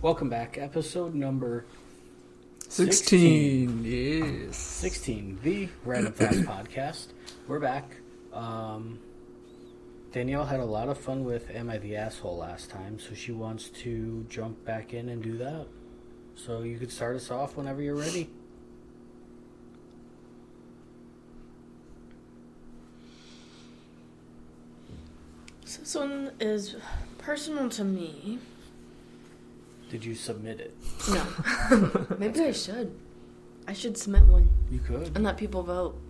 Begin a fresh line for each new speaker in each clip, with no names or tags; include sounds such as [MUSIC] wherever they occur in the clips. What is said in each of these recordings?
Welcome back. Episode number
16. Yes.
16, the Random Fast [CLEARS THROAT] Podcast. We're back. Um, Danielle had a lot of fun with Am I the Asshole last time, so she wants to jump back in and do that. So you could start us off whenever you're ready.
This one is personal to me.
Did you submit it?
No. [LAUGHS] Maybe I should. I should submit one
You could.
and let people vote.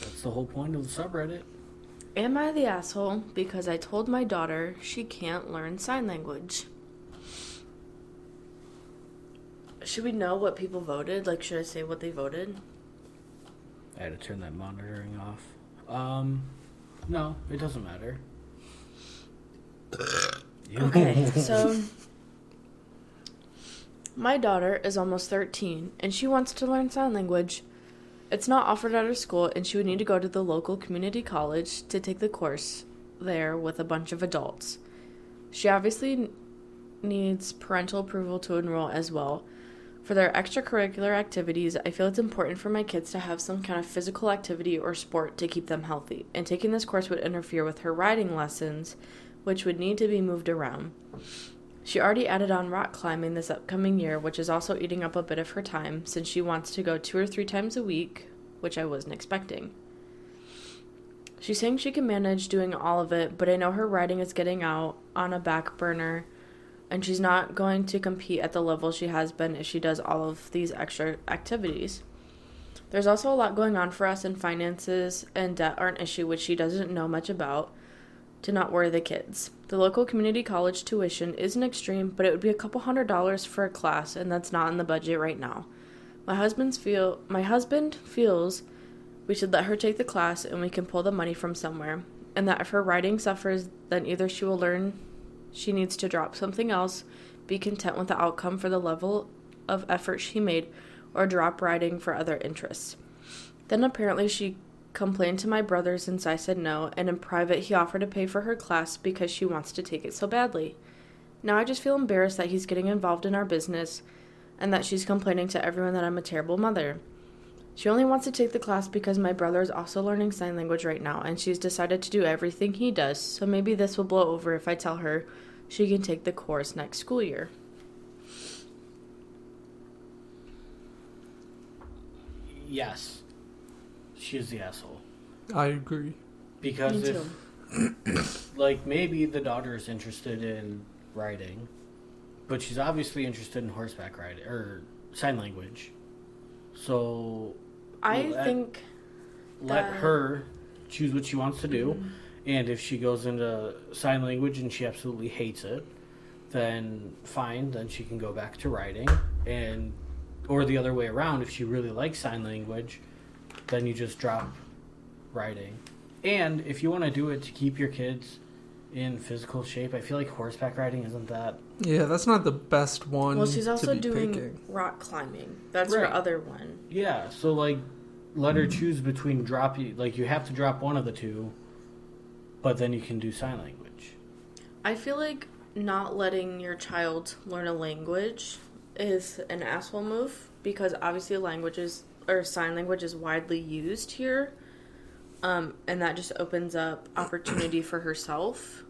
That's the whole point of the subreddit.
Am I the asshole because I told my daughter she can't learn sign language? Should we know what people voted? Like, should I say what they voted?
I had to turn that monitoring off. Um, no, it doesn't matter.
Okay, [LAUGHS] so my daughter is almost 13 and she wants to learn sign language. It's not offered at her school and she would need to go to the local community college to take the course there with a bunch of adults. She obviously needs parental approval to enroll as well. For their extracurricular activities, I feel it's important for my kids to have some kind of physical activity or sport to keep them healthy, and taking this course would interfere with her riding lessons, which would need to be moved around. She already added on rock climbing this upcoming year, which is also eating up a bit of her time since she wants to go two or three times a week, which I wasn't expecting. She's saying she can manage doing all of it, but I know her riding is getting out on a back burner, and she's not going to compete at the level she has been if she does all of these extra activities. There's also a lot going on for us in finances, and debt are an issue which she doesn't know much about to not worry the kids. The local community college tuition isn't extreme, but it would be a couple hundred dollars for a class, and that's not in the budget right now. My husband's feel my husband feels we should let her take the class and we can pull the money from somewhere, and that if her riding suffers, then either she will learn she needs to drop something else, be content with the outcome for the level of effort she made, or drop riding for other interests. Then apparently she complained to my brother since I said no, and in private he offered to pay for her class because she wants to take it so badly. Now I just feel embarrassed that he's getting involved in our business and that she's complaining to everyone that I'm a terrible mother. She only wants to take the class because my brother is also learning sign language right now and she's decided to do everything he does, so maybe this will blow over if I tell her she can take the course next school year.
Yes. She is the asshole.
I agree.
Because
Me
if, [CLEARS THROAT] like, maybe the daughter is interested in riding, but she's obviously interested in horseback riding or sign language. So
I
Well, that-
think
let
That-
her choose what she wants to do.
Mm-hmm.
And if she goes into sign language and she absolutely hates it, then fine, then she can go back to riding. And or the other way around, if she really likes sign language, then you just drop riding. And if you want to do it to keep your kids in physical shape, I feel like horseback riding isn't that
Yeah, that's not the best one.
well she's also
to be
doing
picking.
rock climbing. That's her other one.
Yeah, so like let her mm. choose between dropping like you have to drop one of the two, but then you can do sign language.
I feel like not letting your child learn a language is an asshole move because obviously languages or sign language is widely used here. Um, and that just opens up opportunity for herself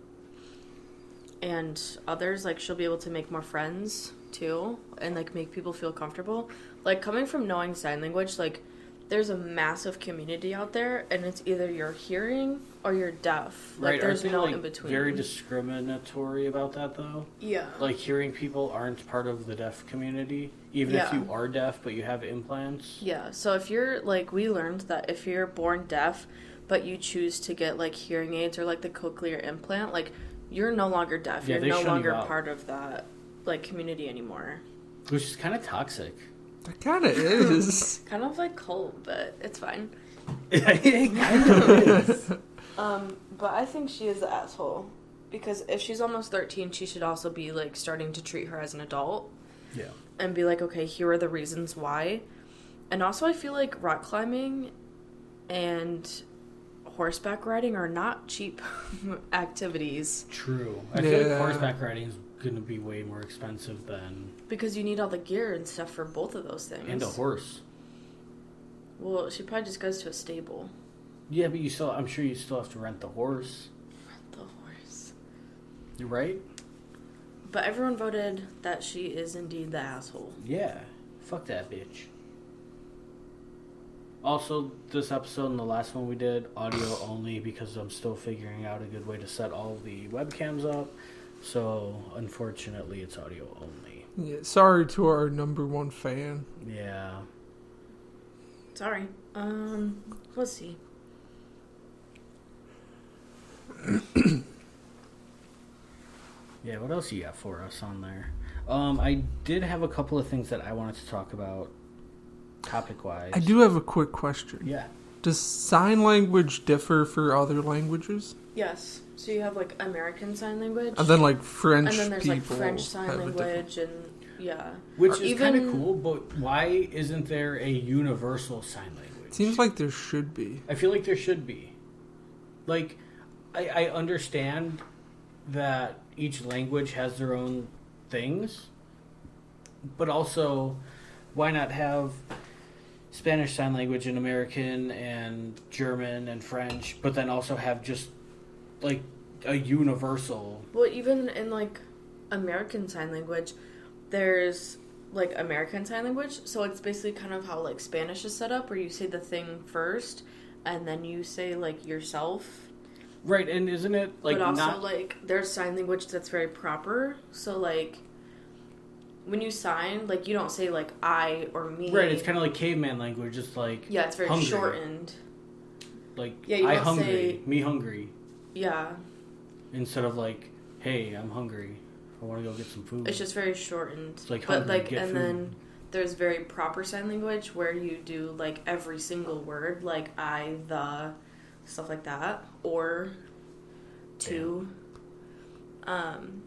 and others like she'll be able to make more friends too and like make people feel comfortable like coming from knowing sign language like there's a massive community out there and it's either you're hearing or you're deaf like
right?
there's no
like,
in between
Very discriminatory about that though.
yeah
Like hearing people aren't part of the deaf community, even if you are deaf but you have implants.
Yeah, so if you're like we learned that if you're born deaf but you choose to get like hearing aids or like the cochlear implant, like you're no longer deaf.
Yeah,
you're no
shun you
longer part of that like community anymore.
Which is kind of toxic.
That kind of is. [LAUGHS]
Kind of like cold, but it's fine. [LAUGHS]
it kind of is. [LAUGHS]
Um, but I think she is the asshole because if she's almost 13, she should also be like starting to treat her as an adult
Yeah.
and be like, okay, here are the reasons why. And also, I feel like rock climbing and horseback riding are not cheap activities
True. I feel like horseback riding is going to be way more expensive than
because you need all the gear and stuff for both of those things.
and a horse.
Well, she probably just goes to a stable.
Yeah, but you still. I'm sure you still have to rent the horse.
Rent the horse.
You're right.
But everyone voted that she is indeed the asshole.
Yeah. Fuck that bitch. Also, this episode and the last one we did, audio [SIGHS] only because I'm still figuring out a good way to set all the webcams up. So, unfortunately, it's audio only.
Yeah, sorry to our number one fan.
Yeah.
Sorry. Um, let's see. [COUGHS]
Yeah, what else you got for us on there? Um, I did have a couple of things that I wanted to talk about topic wise.
I do have a quick question.
Yeah.
Does sign language differ for other languages?
Yes. So you have like American Sign Language,
And then like French
and then there's
people
like French Sign
have a different-
Language, and yeah.
Which
Or
is kind of cool, but why isn't there a universal sign language?
Seems like there should be.
I feel like there should be. Like, I, I understand that each language has their own things, but also, why not have Spanish Sign Language and American and German and French, but then also have just like a universal.
Well, even in like American Sign Language, there's like American Sign Language. So it's basically kind of how like Spanish is set up, where you say the thing first, and then you say like yourself.
Right, and isn't it like
but also
not
like there's sign language that's very proper. So like when you sign, like you don't say like I or me.
right? It's kind of like caveman language. It's like
yeah, it's very
hungry.
shortened.
like
Yeah, you
I hungry,
say-
me hungry,
Yeah,
instead of like hey I'm hungry, I want to go get some food.
it's just very shortened.
It's like
but like and
food.
then there's very proper sign language where you do like every single word, like I, the, stuff like that, or to. Um,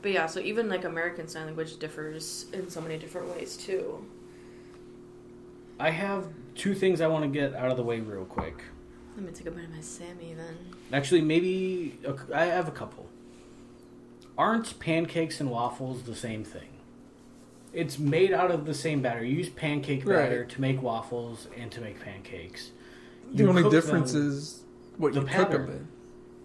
but yeah, so even like American sign language differs in so many different ways too.
I have two things I want to get out of the way real quick.
Let me take a bite of my Sammy then.
Actually, maybe a, I have a couple. Aren't pancakes and waffles the same thing? It's made out of the same batter. You use pancake batter to make waffles and to make pancakes.
The
You
only
cook
difference
them-
is what
the
you cook them
pattern.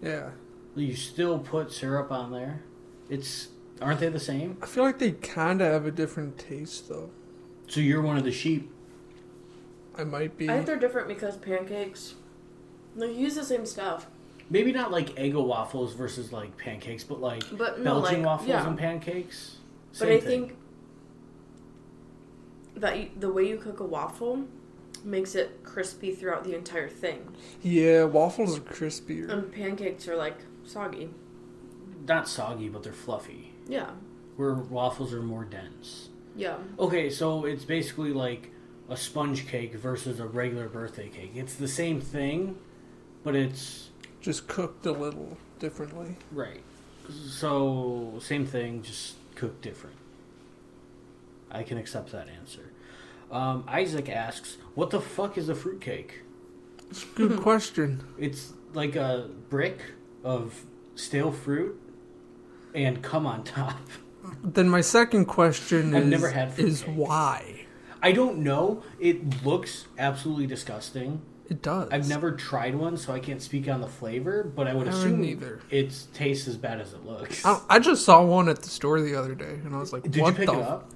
in. Yeah.
You still put syrup on there. It's aren't they the same?
I feel like they kind of have a different taste, though.
So you're one of the sheep.
I might be.
I think they're different because pancakes, they use the same stuff,
Maybe not like Eggo waffles versus like pancakes, but like
but no,
Belgian
like
waffles
yeah.
and pancakes.
But I
thing.
think that you, the way you cook a waffle makes it crispy throughout the entire thing,
Yeah, waffles are crispier.
and pancakes are like soggy.
not soggy, but they're fluffy.
Yeah,
Where waffles are more dense.
yeah,
Okay, so it's basically like a sponge cake versus a regular birthday cake. It's the same thing, but it's
Just cooked a little differently.
right. So same thing, just cooked different. I can accept that answer. Um, Isaac asks, "What the fuck is a fruitcake?"
It's a good [LAUGHS] question.
It's like a brick of stale fruit and come on top.
Then my second question
I've
is,
never had
is why?
I don't know. It looks absolutely disgusting.
It does.
I've never tried one, so I can't speak on the flavor, but I would
I
assume
either.
it tastes as bad as it looks.
I, I just saw one at the store the other day, and I was like,
Did
"What
you pick
the?"
it up?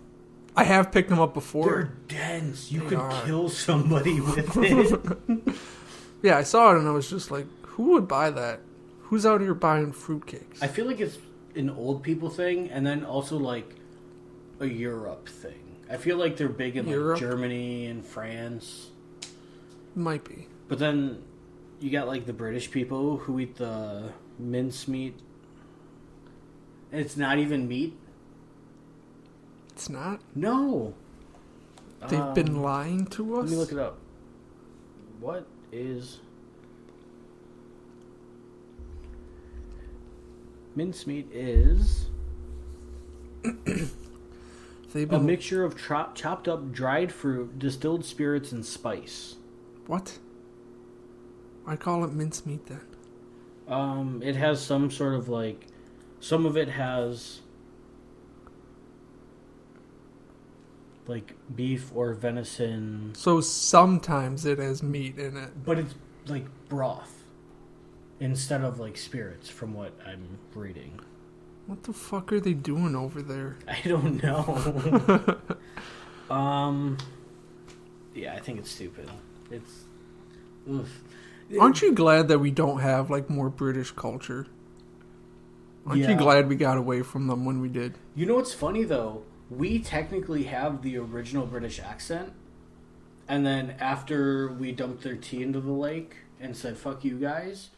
I have picked them up before.
They're dense. You
They
could
are.
kill somebody [LAUGHS] with it. [LAUGHS]
Yeah, I saw it, and I was just like, "Who would buy that? Who's out here buying fruitcakes?"
I feel like it's an old people thing, and then also like a Europe thing. I feel like they're big in like
Europe?
Germany and France.
Might be.
But then you got like the British people who eat the mincemeat. It's not even meat.
It's not.
No.
They've
Um,
been lying to us.
Let me look it up. What is mincemeat? Is
They've
a mixture of chop, chopped up dried fruit, distilled spirits, and spice.
What? I call it mincemeat then.
Um, it has some sort of like, some of it has like beef or venison,
So sometimes it has meat in it.
but it's like broth instead of like spirits, from what I'm reading.
What the fuck are they doing over there? [LAUGHS]
I don't know. [LAUGHS] um, yeah, I think it's stupid. It's. Oof.
Aren't you glad that we don't have like more British culture? Aren't
Yeah.
you glad we got away from them when we did?
You know what's funny though? We technically have the original British accent, and then after we dumped their tea into the lake and said "fuck you guys,"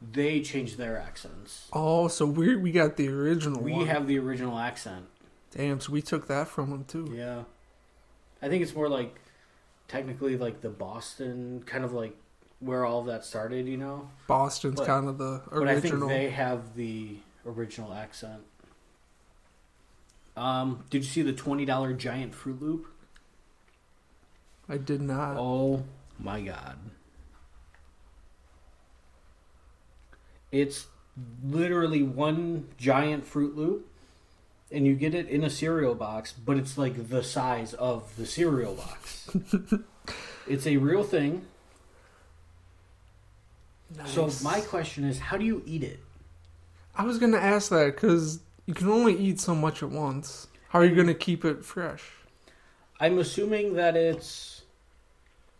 they changed their accents.
Oh, so we we got the original
We
one.
have the original accent.
Damn, so we took that from them too.
Yeah, I think it's more like technically like the Boston kind of like where all of that started. You know,
Boston's
But-
kind of the
but I think
original.
they have the original accent. Um, did you see the twenty dollar giant Froot Loop?
I did not.
Oh my god. It's literally one giant Froot Loop, and you get it in a cereal box, but it's like the size of the cereal box. [LAUGHS] it's a real thing. So my question is, how do you eat it?
I was gonna ask that because you can only eat so much at once. How are you gonna keep it fresh?
I'm assuming that it's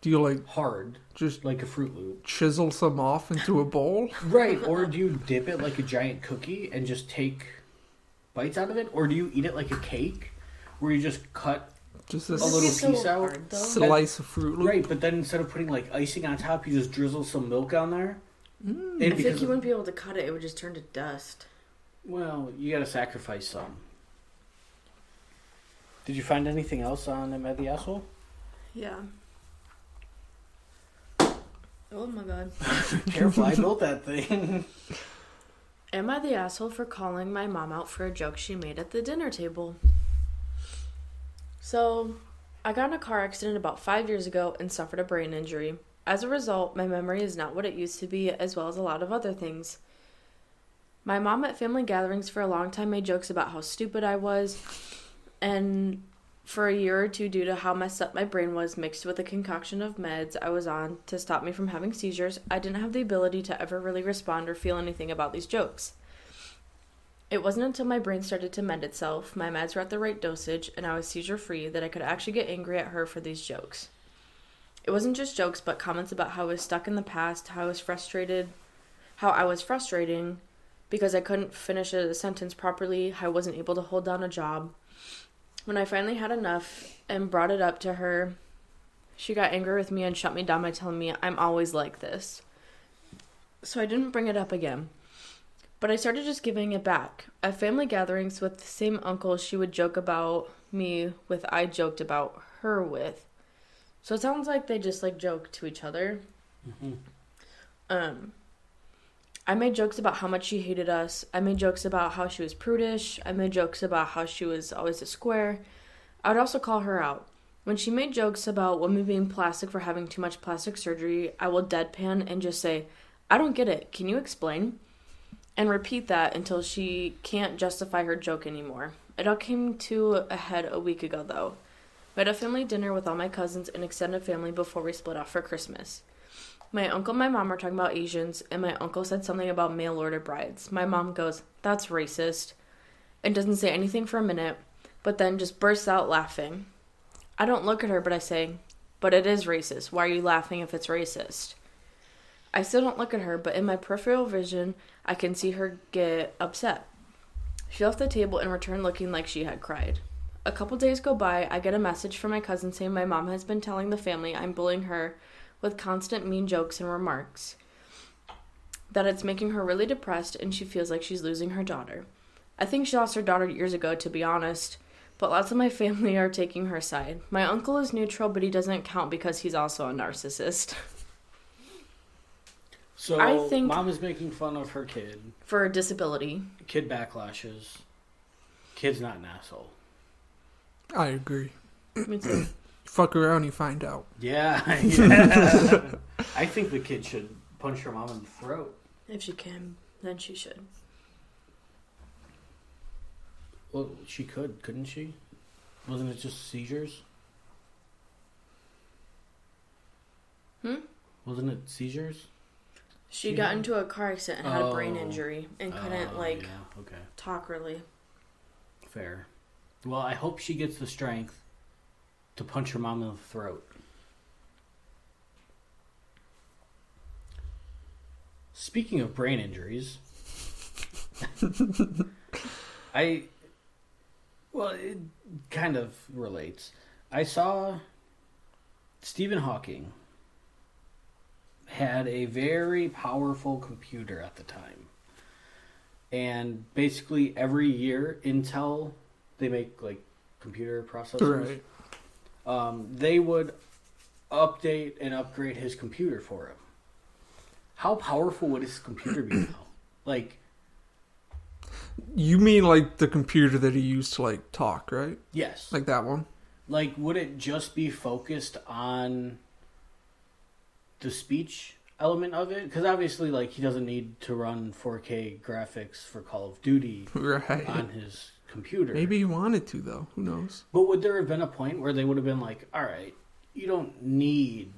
Do you like
hard,
just
like a Froot Loop.
chisel some off into a bowl?
Right, or do you dip it like a giant cookie and just take bites out of it? Or do you eat it like a cake where you just cut
Just a,
A little
is so
piece out?
hard, though.
slice of Froot Loop.
Right, but then instead of putting like icing on top, you just drizzle some milk on there.
Mm.
And
I think
because
you wouldn't be able to cut it; it would just turn to dust.
well, you gotta sacrifice some. Did you find anything else on Am I the Asshole?
Yeah. Oh my god. [LAUGHS]
Careful, I built that thing. [LAUGHS] [LAUGHS]
Am I the asshole for calling my mom out for a joke she made at the dinner table? So, I got in a car accident about five years ago and suffered a brain injury. As a result, my memory is not what it used to be, as well as a lot of other things. My mom at family gatherings for a long time made jokes about how stupid I was, and for a year or two, due to how messed up my brain was, mixed with a concoction of meds I was on to stop me from having seizures, I didn't have the ability to ever really respond or feel anything about these jokes. It wasn't until my brain started to mend itself, my meds were at the right dosage, and I was seizure free that I could actually get angry at her for these jokes. It wasn't just jokes, but comments about how I was stuck in the past, how I was frustrated, how I was frustrating because I couldn't finish a sentence properly, how I wasn't able to hold down a job. When I finally had enough and brought it up to her, she got angry with me and shut me down by telling me I'm always like this. So I didn't bring it up again. But I started just giving it back. At family gatherings with the same uncle she would joke about me with I joked about her with. So it sounds like they just like joke to each other. Um I made jokes about how much she hated us. I made jokes about how she was prudish. I made jokes about how she was always a square. I would also call her out. When she made jokes about women being plastic for having too much plastic surgery, I will deadpan and just say, I don't get it. Can you explain? And repeat that until she can't justify her joke anymore. It all came to a head a week ago, though. We had a family dinner with all my cousins and extended family before we split off for Christmas. My uncle and my mom were talking about Asians, and my uncle said something about mail order brides. My mom goes, That's racist, and doesn't say anything for a minute, but then just bursts out laughing. I don't look at her, but I say, But it is racist. Why are you laughing if it's racist? I still don't look at her, but in my peripheral vision, I can see her get upset. She left the table and returned looking like she had cried. A couple days go by, I get a message from my cousin saying my mom has been telling the family I'm bullying her with constant mean jokes and remarks. That it's making her really depressed and she feels like she's losing her daughter. I think she lost her daughter years ago, to be honest, but lots of my [LAUGHS] family are taking her side. My uncle is neutral, but he doesn't count because he's also a narcissist. [LAUGHS]
So
I think-
mom is making fun of her kid.
For a disability.
Kid backlashes. Kid's not an asshole.
I agree.
Me too. [CLEARS THROAT]
Fuck around, you find out.
Yeah, [LAUGHS] yeah. [LAUGHS] I think the kid should punch her mom in the throat.
If she can, then she should.
Well, she could, couldn't she? Wasn't it just seizures?
Hmm?
Wasn't it seizures?
She
She
got
had-
into a car accident and had a brain
Oh.
injury and couldn't
Oh,
like
Yeah, okay.
talk really.
Fair. Well, I hope she gets the strength to punch her mom in the throat. Speaking of brain injuries, I well, it kind of relates. I saw Stephen Hawking had a very powerful computer at the time. And basically every year Intel they make like computer processors.
Right.
Um, they would update and upgrade his computer for him. How powerful would his computer be now? Like,
You mean like the computer that he used to like talk, right?
yes.
Like that one?
Like, would it just be focused on the speech element of it? Because obviously, like, he doesn't need to run 4K graphics for Call of Duty [LAUGHS]
Right.
on his computer.
Maybe he wanted to though. Who knows?
But would there have been a point where they would have been like, all right, you don't need.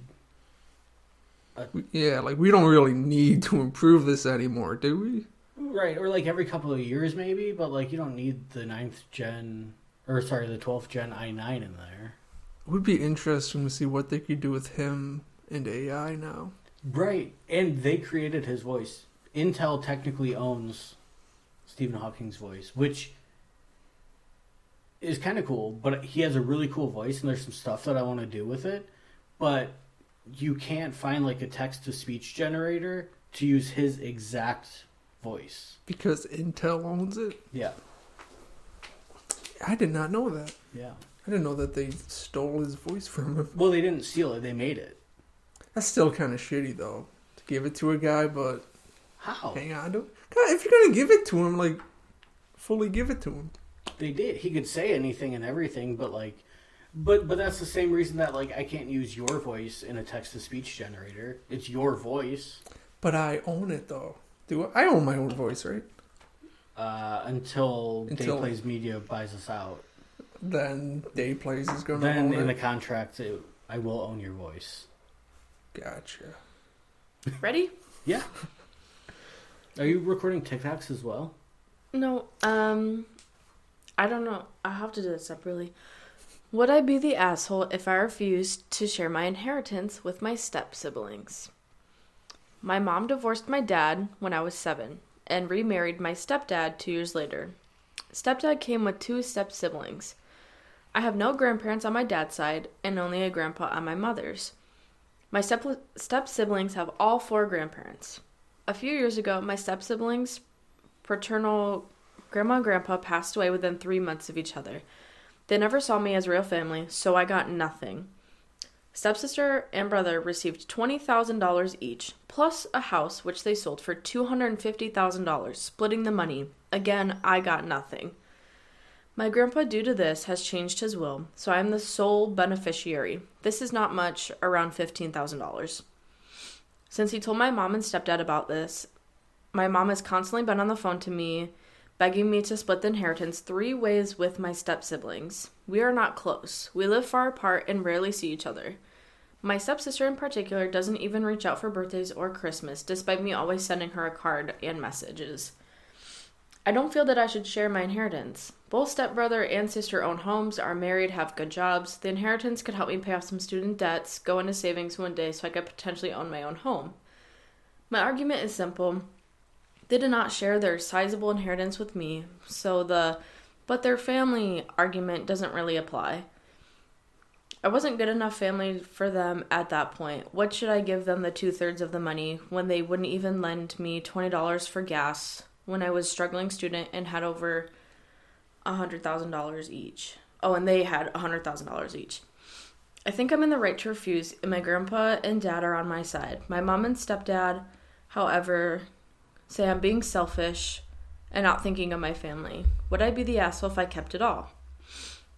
We- Yeah, like we don't really need to improve this anymore, do we?
Right, or like every couple of years, maybe, but like you don't need the ninth gen, or sorry, the 12th gen i9 in there.
It would be interesting to see what they could do with him and AI now.
Right, and they created his voice. Intel technically owns Stephen Hawking's voice, which is kind of cool, but he has a really cool voice, and there's some stuff that I want to do with it, but you can't find like a text to speech generator to use his exact voice.
Because Intel owns it.
Yeah,
I did not know that.
yeah.
I didn't know that they stole his voice from him.
Well, they didn't steal it; they made it.
That's still kind of shitty though. To give it to a guy, but
How?
hang on to it. God, if you're gonna give it to him, like fully give it to him.
They did. He could say anything and everything, but like, but but that's the same reason that like I can't use your voice in a text to speech generator. It's your voice
But I own it though. Do I? I own my own voice, right?
uh, until,
Until-
Day Plays Media buys us out.
Then Day Plays is gonna
Then
own
in the contract, it, I will own your voice.
Gotcha.
Ready?
Yeah. Are you recording TikToks as well?
No. Um, I don't know. I have to do this separately. Would I be the asshole if I refused to share my inheritance with my step siblings? My mom divorced my dad when I was seven and remarried my stepdad two years later. Stepdad came with two step siblings. I have no grandparents on my dad's side and only a grandpa on my mother's. My step step siblings have all four grandparents. A few years ago, my step siblings' paternal grandma and grandpa passed away within three months of each other. They never saw me as real family, so I got nothing. Stepsister and brother received $20,000 each, plus a house which they sold for $250,000, splitting the money. Again, I got nothing. My grandpa, due to this, has changed his will, so I am the sole beneficiary. This is not much, around $15,000. Since he told my mom and stepdad about this, my mom has constantly been on the phone to me, begging me to split the inheritance three ways with my step siblings. We are not close. We live far apart and rarely see each other. My stepsister, in particular, doesn't even reach out for birthdays or Christmas, despite me always sending her a card and messages. I don't feel that I should share my inheritance. Both stepbrother and sister own homes, are married, have good jobs. The inheritance could help me pay off some student debts, go into savings one day so I could potentially own my own home. My argument is simple. They did not share their sizable inheritance with me, so the but their family argument doesn't really apply. I wasn't good enough family for them at that point. What should I give them the two thirds of the money when they wouldn't even lend me $20 for gas when I was struggling student and had over $100,000 each? Oh, and they had $100,000 each. I think I'm in the right to refuse, and my grandpa and dad are on my side. My mom and stepdad, however, say I'm being selfish and not thinking of my family. Would I be the asshole if I kept it all?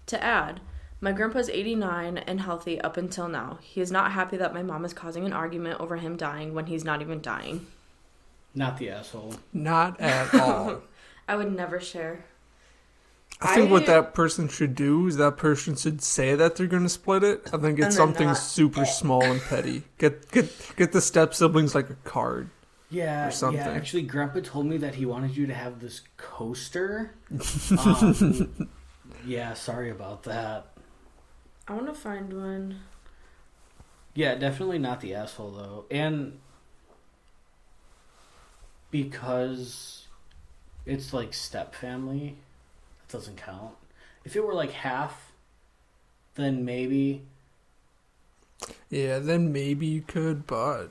To add, My grandpa's 89 and healthy up until now. He is not happy that my mom is causing an argument over him dying when he's not even dying.
Not the asshole.
Not at [LAUGHS] all.
I would never share.
I think what that person should do is that person should say that they're going to split it, and then get
And
something
not.
super small and petty. Get get get the step siblings like a card.
Yeah,
Or something.
yeah. Actually, Grandpa told me that he wanted you to have this coaster. [LAUGHS] Um, yeah, sorry about that.
I want to find one.
Yeah, definitely not the asshole though, and because it's like step family, that doesn't count. If it were like half, then maybe.
Yeah, then maybe you could, but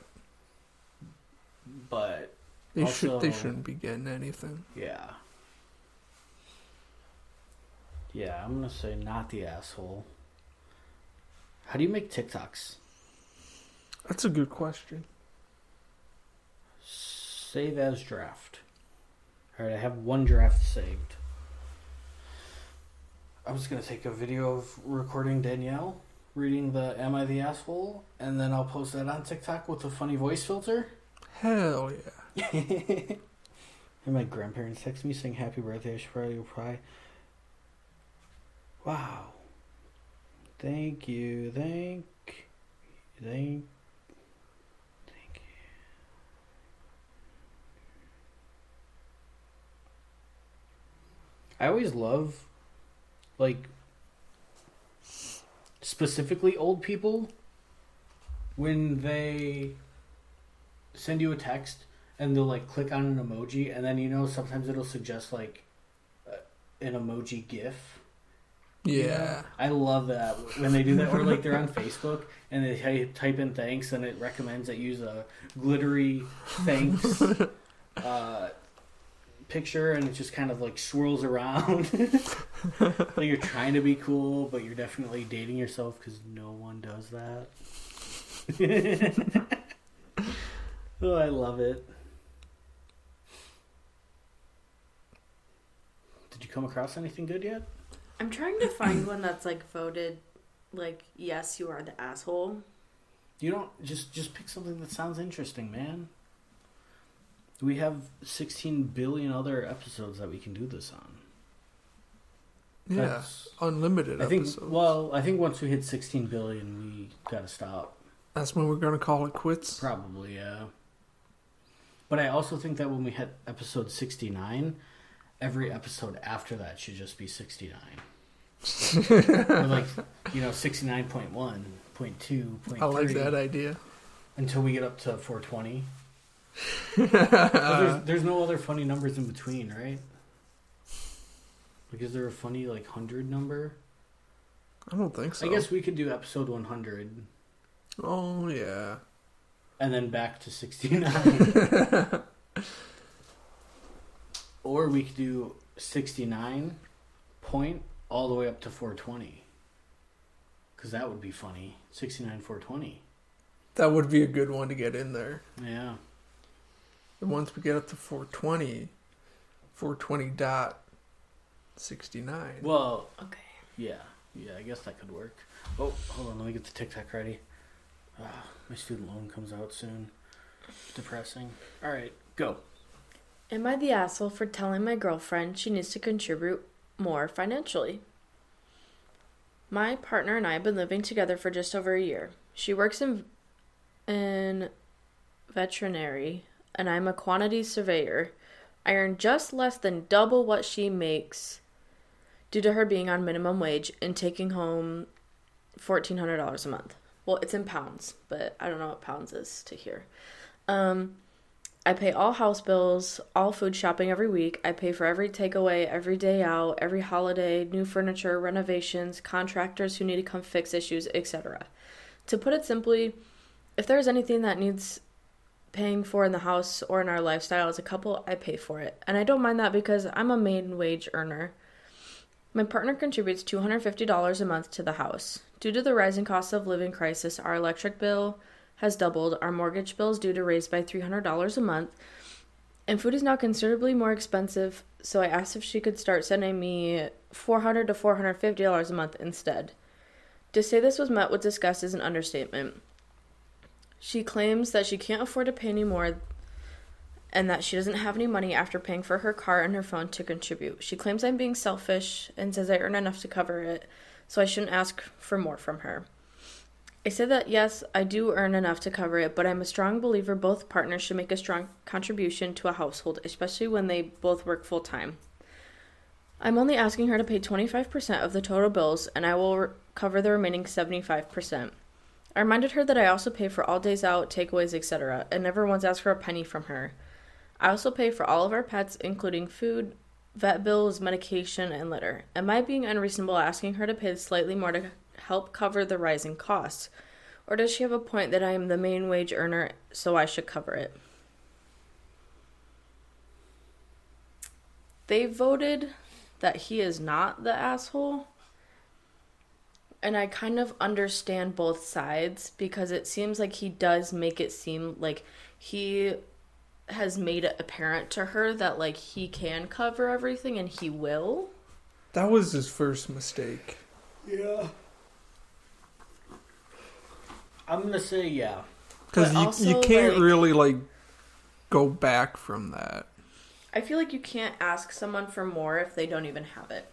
But
they should they shouldn't be getting anything.
yeah, yeah, I'm gonna say not the asshole. How do you make TikToks?
That's a good question.
Save as draft. All right, I have one draft saved. I was gonna take a video of recording Danielle reading the "Am I the Asshole?" and then I'll post that on TikTok with a funny voice filter.
Hell yeah. [LAUGHS]
and my grandparents text me saying "Happy birthday." I should probably reply. Wow. Thank you. Thank. Thank. Thank you. I always love, like, specifically old people when they send you a text and they'll like click on an emoji and then you know sometimes it'll suggest like uh, an emoji gif?
Yeah.
i love that when they do that or like they're on facebook and they ty- type in thanks and it recommends that you use a glittery thanks [LAUGHS] uh, picture and it just kind of like swirls around [LAUGHS] like you're trying to be cool but you're definitely dating yourself because no one does that [LAUGHS] oh i love it did you come across anything good yet
I'm trying to find one that's like voted like yes, you are the asshole.
You don't just just pick something that sounds interesting, man. We have 16 billion other episodes that we can do this on.
Yeah.
That's-
Unlimited
I think
episodes.
well, I think once we hit 16 billion, we got to stop.
That's when we're gonna call it quits.
Probably, yeah. But I also think that when we hit episode 69, every episode after that should just be 69. [LAUGHS] or like, you know, 69.1, 0.2, 0.3.
I like that idea.
Until we get up to 420. [LAUGHS] There's, there's no other funny numbers in between, right? Like, is there a funny, like, 100 number?
I don't think so.
I guess we could do episode 100
Oh yeah.
And then back to 69. [LAUGHS] or we could do 69 point all the way up to 420. Because that would be funny. 69, 420.
That would be a good one to get in there.
Yeah.
And once we get up to 420, 420 dot 69.
Well,
Okay.
yeah. Yeah, I guess that could work. Oh, hold on. Let me get the TikTok ready. My student loan comes out soon. Depressing. All right, go.
Am I the asshole for telling my girlfriend she needs to contribute more financially? My partner and I have been living together for just over a year. She works in in veterinary and I'm a quantity surveyor. I earn just less than double what she makes due to her being on minimum wage and taking home $1400 a month. Well, it's in pounds, but I don't know what pounds is to here. Um I pay all house bills, all food shopping every week. I pay for every takeaway, every day out, every holiday, new furniture, renovations, contractors who need to come fix issues, etc. To put it simply, if there's anything that needs paying for in the house or in our lifestyle as a couple, I pay for it. And I don't mind that because I'm a main wage earner. My partner contributes $250 a month to the house. Due to the rising cost of living crisis, our electric bill, has doubled, our mortgage bill is due to raise by $300 a month, and food is now considerably more expensive, so I asked if she could start sending me $400 to $450 a month instead. To say this was met with disgust is an understatement. She claims that she can't afford to pay any more and that she doesn't have any money after paying for her car and her phone to contribute. She claims I'm being selfish and says I earn enough to cover it, so I shouldn't ask for more from her. I said that yes, I do earn enough to cover it, but I'm a strong believer both partners should make a strong contribution to a household, especially when they both work full time. I'm only asking her to pay 25% of the total bills, and I will re- cover the remaining 75%. I reminded her that I also pay for all days out, takeaways, etc., and never once asked for a penny from her. I also pay for all of our pets, including food, vet bills, medication, and litter. Am I being unreasonable asking her to pay slightly more to help cover the rising costs? Or does she have a point that I am the main wage earner, so I should cover it? They voted that he is not the asshole. And I kind of understand both sides because it seems like he does make it seem like he has made it apparent to her that like he can cover everything and he will.
That was his first mistake.
Yeah. I'm gonna say yeah.
Because you, you can't
like-
really, like, go back from that.
I feel like you can't ask someone for more if they don't even have it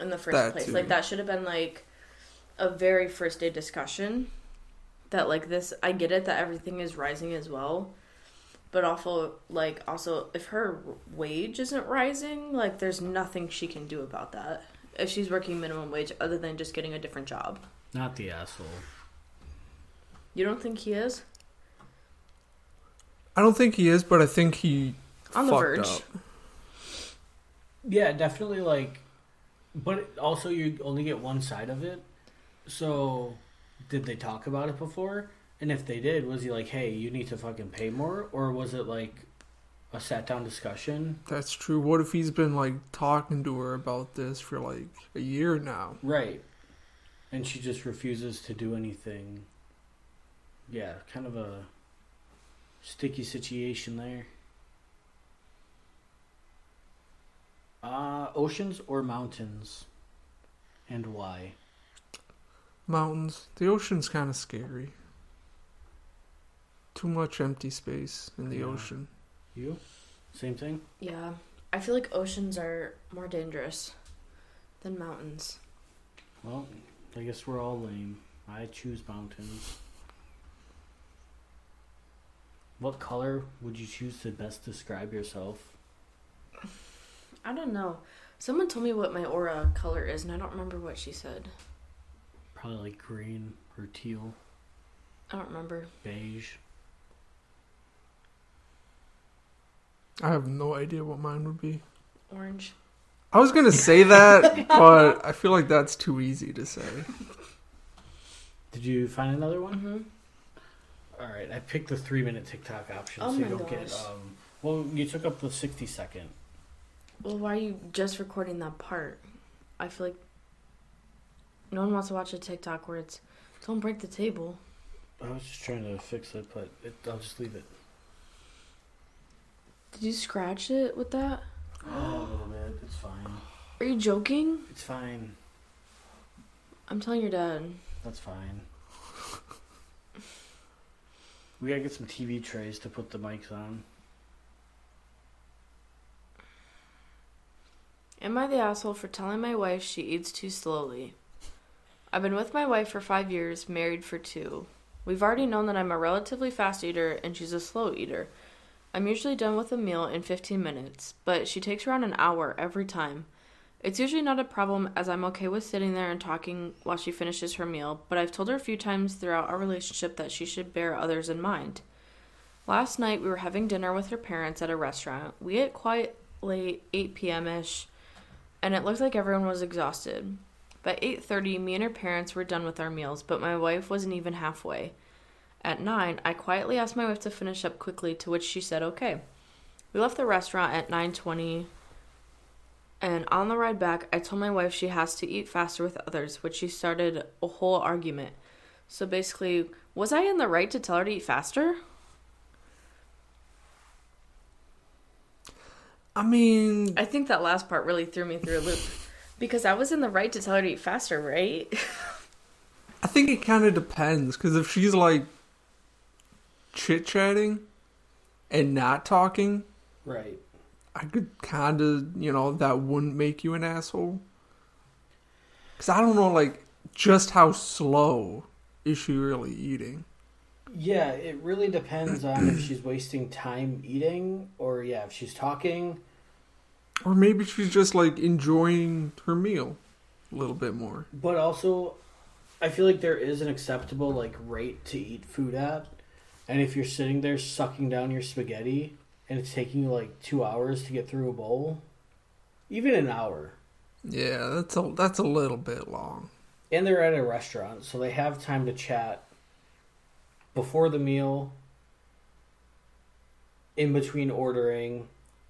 in the first
That
place.
too.
Like that should have been like a very first day discussion. That like this, I get it that everything is rising as well, but also like also if her wage isn't rising, like there's nothing she can do about that. If she's working minimum wage, other than just getting a different job,
Not the asshole.
you don't think he is
I don't think he is, but I think he
on the verge?
up.
Yeah, definitely like but also you only get one side of it. So did they talk about it before? And if they did, was he like, "Hey, you need to fucking pay more?" or was it like a sat down discussion?
That's true. What if he's been, like, talking to her about this for, like, a year now?
Right. And she just refuses to do anything. Yeah, kind of a sticky situation there. Uh, oceans or mountains? And why?
Mountains. The ocean's kind of scary. Too much empty space in the
Yeah.
ocean.
You? Same thing?
Yeah, I feel like oceans are more dangerous than mountains.
Well, I guess we're all lame. I choose mountains. What color would you choose to best describe yourself? [LAUGHS]
I don't know. Someone told me what my aura color is, and I don't remember what she said.
Probably like green or teal,
I don't remember.
beige.
I have no idea what mine would be.
Orange.
I was gonna say that, [LAUGHS] but I feel like that's too easy to say.
Did you find another one?
Mm-hmm.
All right, I picked the three minute TikTok option,
Oh
so you
my
don't get.
gosh.
Um, well, you took up the sixty second.
Well, why are you just recording that part? I feel like no one wants to watch a TikTok where it's don't break the table.
I was just trying to fix it, but it, I'll just leave it.
Did you scratch it with that?
Oh, a little bit. It's fine.
Are you joking?
It's fine.
I'm telling your dad.
That's fine. We gotta get some TV trays to put the mics on.
Am I the asshole for telling my wife she eats too slowly? I've been with my wife for five years, married for two. We've already known that I'm a relatively fast eater and she's a slow eater. I'm usually done with a meal in 15 minutes, but she takes around an hour every time. It's usually not a problem as I'm okay with sitting there and talking while she finishes her meal, but I've told her a few times throughout our relationship that she should bear others in mind. Last night we were having dinner with her parents at a restaurant. We ate quite late, 8 p.m. ish, and it looked like everyone was exhausted. By 8:30, me and her parents were done with our meals, but my wife wasn't even halfway. At 9, I quietly asked my wife to finish up quickly, to which she said okay. We left the restaurant at 9:20, and on the ride back, I told my wife she has to eat faster with others, which she started a whole argument. So basically, was I in the right to tell her to eat faster?
I mean,
I think that last part really threw me through a loop because I was in the right to tell her to eat faster, right? [LAUGHS]
I think it kind of depends because if she's like chit chatting and not talking,
Right.
I could kind of, you know, that wouldn't make you an asshole. Because I don't know, like, just how slow is she really eating?
Yeah, it really depends on if she's wasting time eating or yeah, if she's talking.
Or maybe she's just, like, enjoying her meal a little bit more.
But also, I feel like there is an acceptable like rate to eat food at, and if you're sitting there sucking down your spaghetti and it's taking you like two hours to get through a bowl, even an hour,
Yeah, that's a that's a little bit long.
and they're at a restaurant, so they have time to chat before the meal, in between ordering,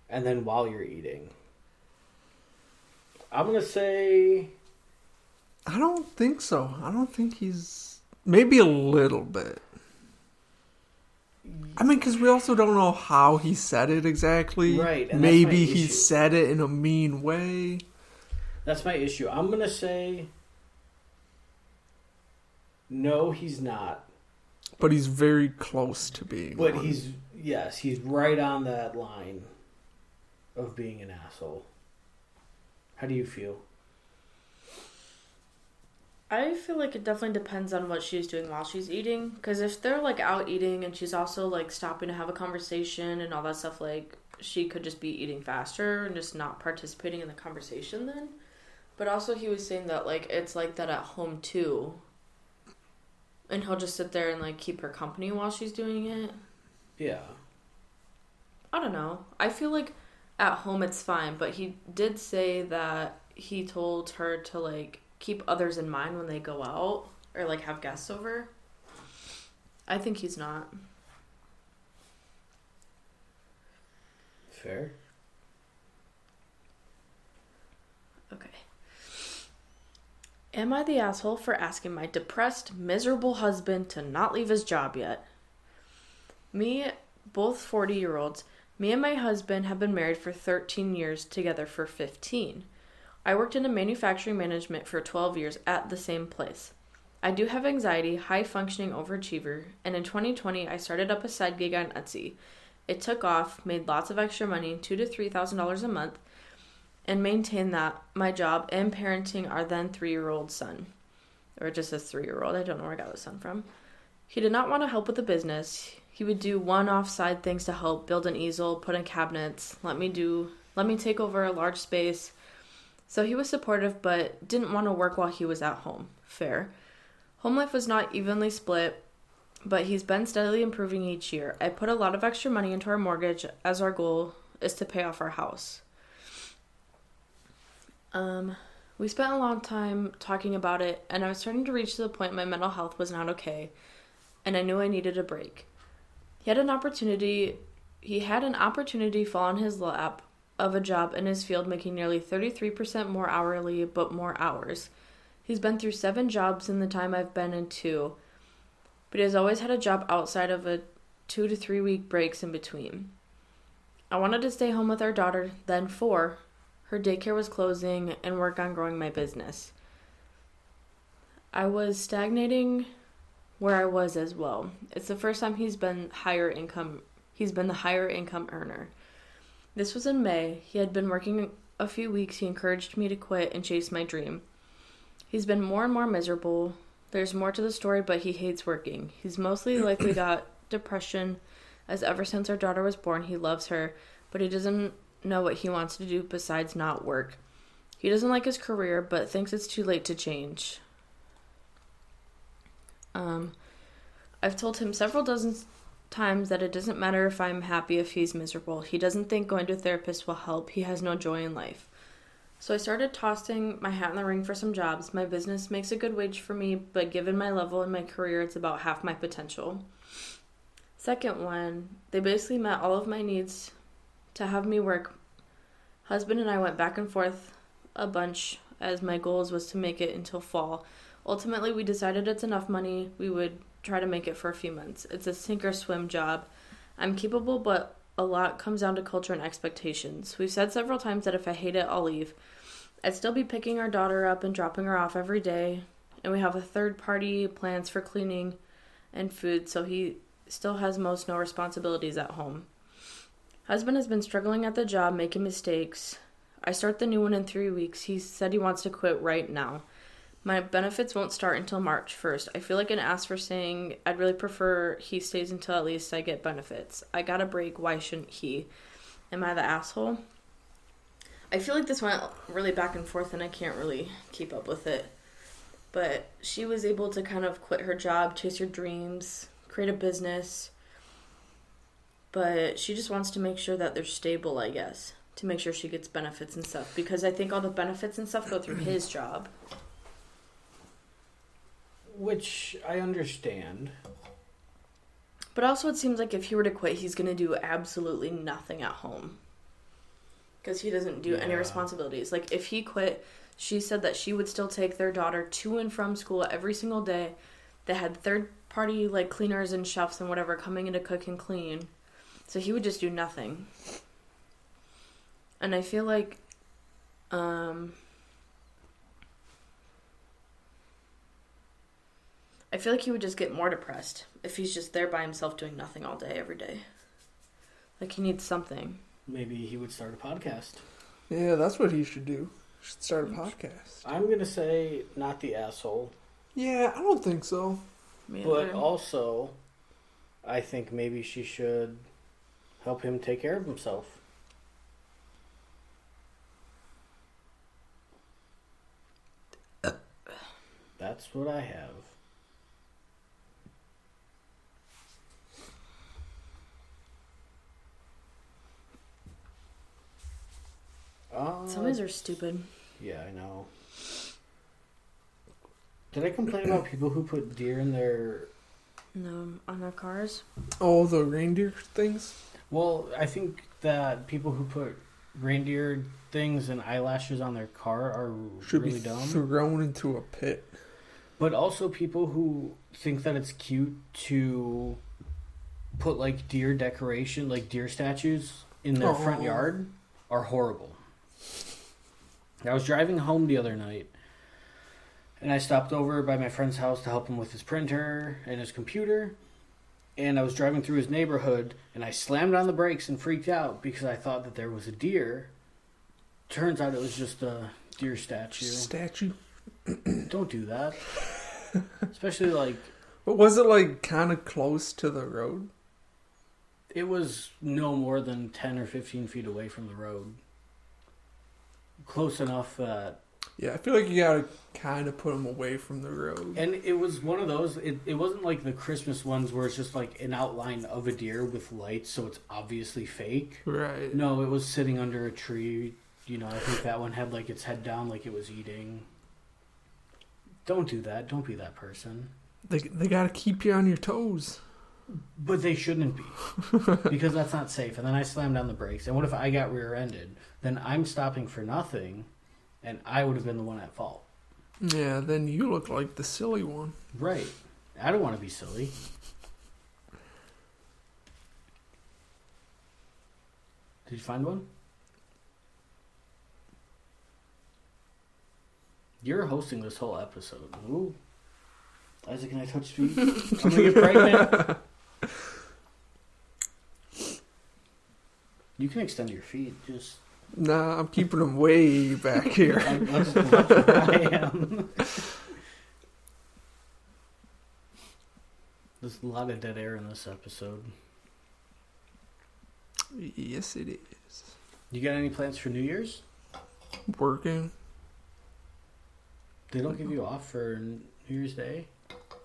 and then while you're eating. I'm gonna say
I don't think so. I don't think he's maybe a little bit. I mean, because we also don't know how he said it exactly.
Right,
Maybe he
issue.
said it in a mean way.
That's my issue. I'm gonna say no, he's not.
But he's very close to being.
But
one.
he's yes, he's right on that line of being an asshole. How do you feel?
I feel like it definitely depends on what she's doing while she's eating. Because if they're like out eating and she's also like stopping to have a conversation and all that stuff, like she could just be eating faster and just not participating in the conversation then. But also, he was saying that like it's like that at home too. And he'll just sit there and like keep her company while she's doing it.
Yeah.
I don't know. I feel like at home it's fine, but he did say that he told her to like keep others in mind when they go out or like have guests over. I think he's not.
Fair.
Okay. Am I the asshole for asking my depressed, miserable husband to not leave his job yet? Me, both 40 year olds, me and my husband have been married for 13 years, together for 15. I worked in a manufacturing management for 12 years at the same place. I do have anxiety, high functioning overachiever, and in 2020 I started up a side gig on Etsy. It took off, made lots of extra money, two to three thousand dollars a month, and maintained that my job and parenting our then three year old son. Or just a three year old, I don't know where I got the son from. He did not want to help with the business. He would do one off side things to help build an easel, put in cabinets, let me do let me take over a large space. So he was supportive but didn't want to work while he was at home. Fair. Home life was not evenly split, but he's been steadily improving each year. I put a lot of extra money into our mortgage as our goal is to pay off our house. Um, we spent a long time talking about it, and I was starting to reach the point my mental health was not okay, and I knew I needed a break. He had an opportunity. He had an opportunity fall on his lap of a job in his field, making nearly 33% more hourly, but more hours. He's been through seven jobs in the time I've been in two, but he has always had a job outside of a two to three week breaks in between. I wanted to stay home with our daughter, then four. Her daycare was closing and work on growing my business. I was stagnating where I was as well. It's the first time he's been higher income he's been the higher income earner. This was in May. He had been working a few weeks. He encouraged me to quit and chase my dream. He's been more and more miserable. There's more to the story, but he hates working. He's mostly [CLEARS THROAT] likely got depression, as ever since our daughter was born, he loves her, but he doesn't know what he wants to do besides not work. He doesn't like his career, but thinks it's too late to change. Um, I've told him several dozen times that it doesn't matter if I'm happy if he's miserable. He doesn't think going to a therapist will help. He has no joy in life. So I started tossing my hat in the ring for some jobs. My business makes a good wage for me, but given my level in my career, it's about half my potential. Second one, they basically met all of my needs to have me work. Husband and I went back and forth a bunch as my goals was to make it until fall. Ultimately, we decided it's enough money. We would try to make it for a few months. It's a sink or swim job. I'm capable, but a lot comes down to culture and expectations. We've said several times that if I hate it, I'll leave. I'd still be picking our daughter up and dropping her off every day, and we have a third party plans for cleaning and food, so he still has most no responsibilities at home. Husband has been struggling at the job, making mistakes. I start the new one in three weeks. He said he wants to quit right now. My benefits won't start until March 1st. I feel like an ass for saying I'd really prefer he stays until at least I get benefits. I got a break. Why shouldn't he? Am I the asshole? I feel like this went really back and forth and I can't really keep up with it. But she was able to kind of quit her job, chase her dreams, create a business. But she just wants to make sure that they're stable, I guess, to make sure she gets benefits and stuff. Because I think all the benefits and stuff go through his job.
Which I understand.
But also, it seems like if he were to quit, he's going to do absolutely nothing at home. Because he doesn't do any responsibilities. Like, if he quit, she said that she would still take their daughter to and from school every single day. They had third party, like, cleaners and chefs and whatever coming in to cook and clean. So he would just do nothing. And I feel like, um, I feel like he would just get more depressed if he's just there by himself doing nothing all day, every day. Like he needs something.
Maybe he would start a podcast.
Yeah, that's what he should do. He should start a mm. podcast.
I'm gonna say not the asshole,
Yeah, I don't think so.
Me
but
either.
also, I think maybe she should help him take care of himself. That's what I have. Uh,
Some of these are stupid.
yeah, I know. Did I complain about people who put deer in their?
No, on their cars.
Oh, the reindeer things?
Well, I think that people who put reindeer things and eyelashes on their car are
Should
really
be
dumb.
thrown into a pit.
But also people who think that it's cute to put like deer decoration, like deer statues in their front
Oh.
yard are horrible. I was driving home the other night and I stopped over by my friend's house to help him with his printer and his computer. And I was driving through his neighborhood and I slammed on the brakes and freaked out because I thought that there was a deer. Turns out it was just a deer statue.
Statue.
Don't do that. [LAUGHS] Especially like
But was it like kind of close to the road?
it was no more than 10 or 15 feet away from the road. Close enough that.
Yeah, I feel like you gotta kind of put them away from the road.
And it was one of those, it, it wasn't like the Christmas ones where it's just like an outline of a deer with lights, so it's obviously fake.
Right.
No, it was sitting under a tree. You know, I think that one had like its head down like it was eating. Don't do that. Don't be that person.
They they gotta keep you on your toes.
But they shouldn't be. because that's not safe. And then I slammed down the brakes. And what if I got rear ended? Then I'm stopping for nothing and I would have been the one at fault.
Yeah, then you look like the silly one.
Right. I don't want to be silly. Did you find one? You're hosting this whole episode. Ooh. Isaac, can I touch feet? I'm gonna get pregnant. You can extend your feet. Just
Nah, I'm keeping them way back [LAUGHS] here.
I'm, that's that's where I am. There's a lot of dead air in this episode.
yes, it is.
You got any plans for New Year's?
Working.
They don't give you off for New Year's Day.